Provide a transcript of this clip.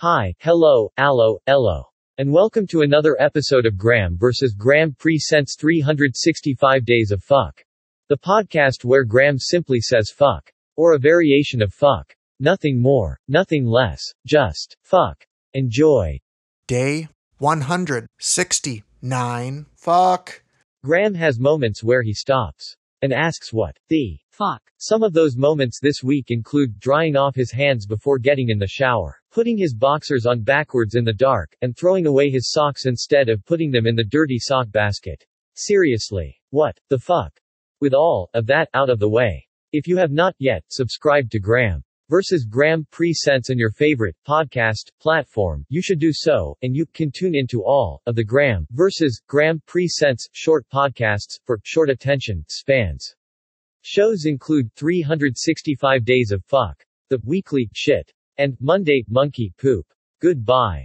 Hi, hello, allo, ello. And welcome to another episode of Graeme vs. Graeme Presents 365 Days of Fuck. The podcast where Graeme simply says fuck. Or a variation of fuck. Nothing more, nothing less, just fuck. Enjoy. Day 169. Fuck. Graeme has moments where he stops and asks what the Fuck. Some of those moments this week include drying off his hands before getting in the shower, putting his boxers on backwards in the dark, and throwing away his socks instead of putting them in the dirty sock basket. Seriously. What the fuck? With all of that out of the way. If you have not yet subscribed to Graeme versus Graeme Presents and your favorite podcast platform, you should do so, and you can tune into all of the Graeme versus Graeme Presents short podcasts for short attention spans. Shows include 365 Days of Fuck, The Weekly Shit, and Monday Monkey Poop. Goodbye.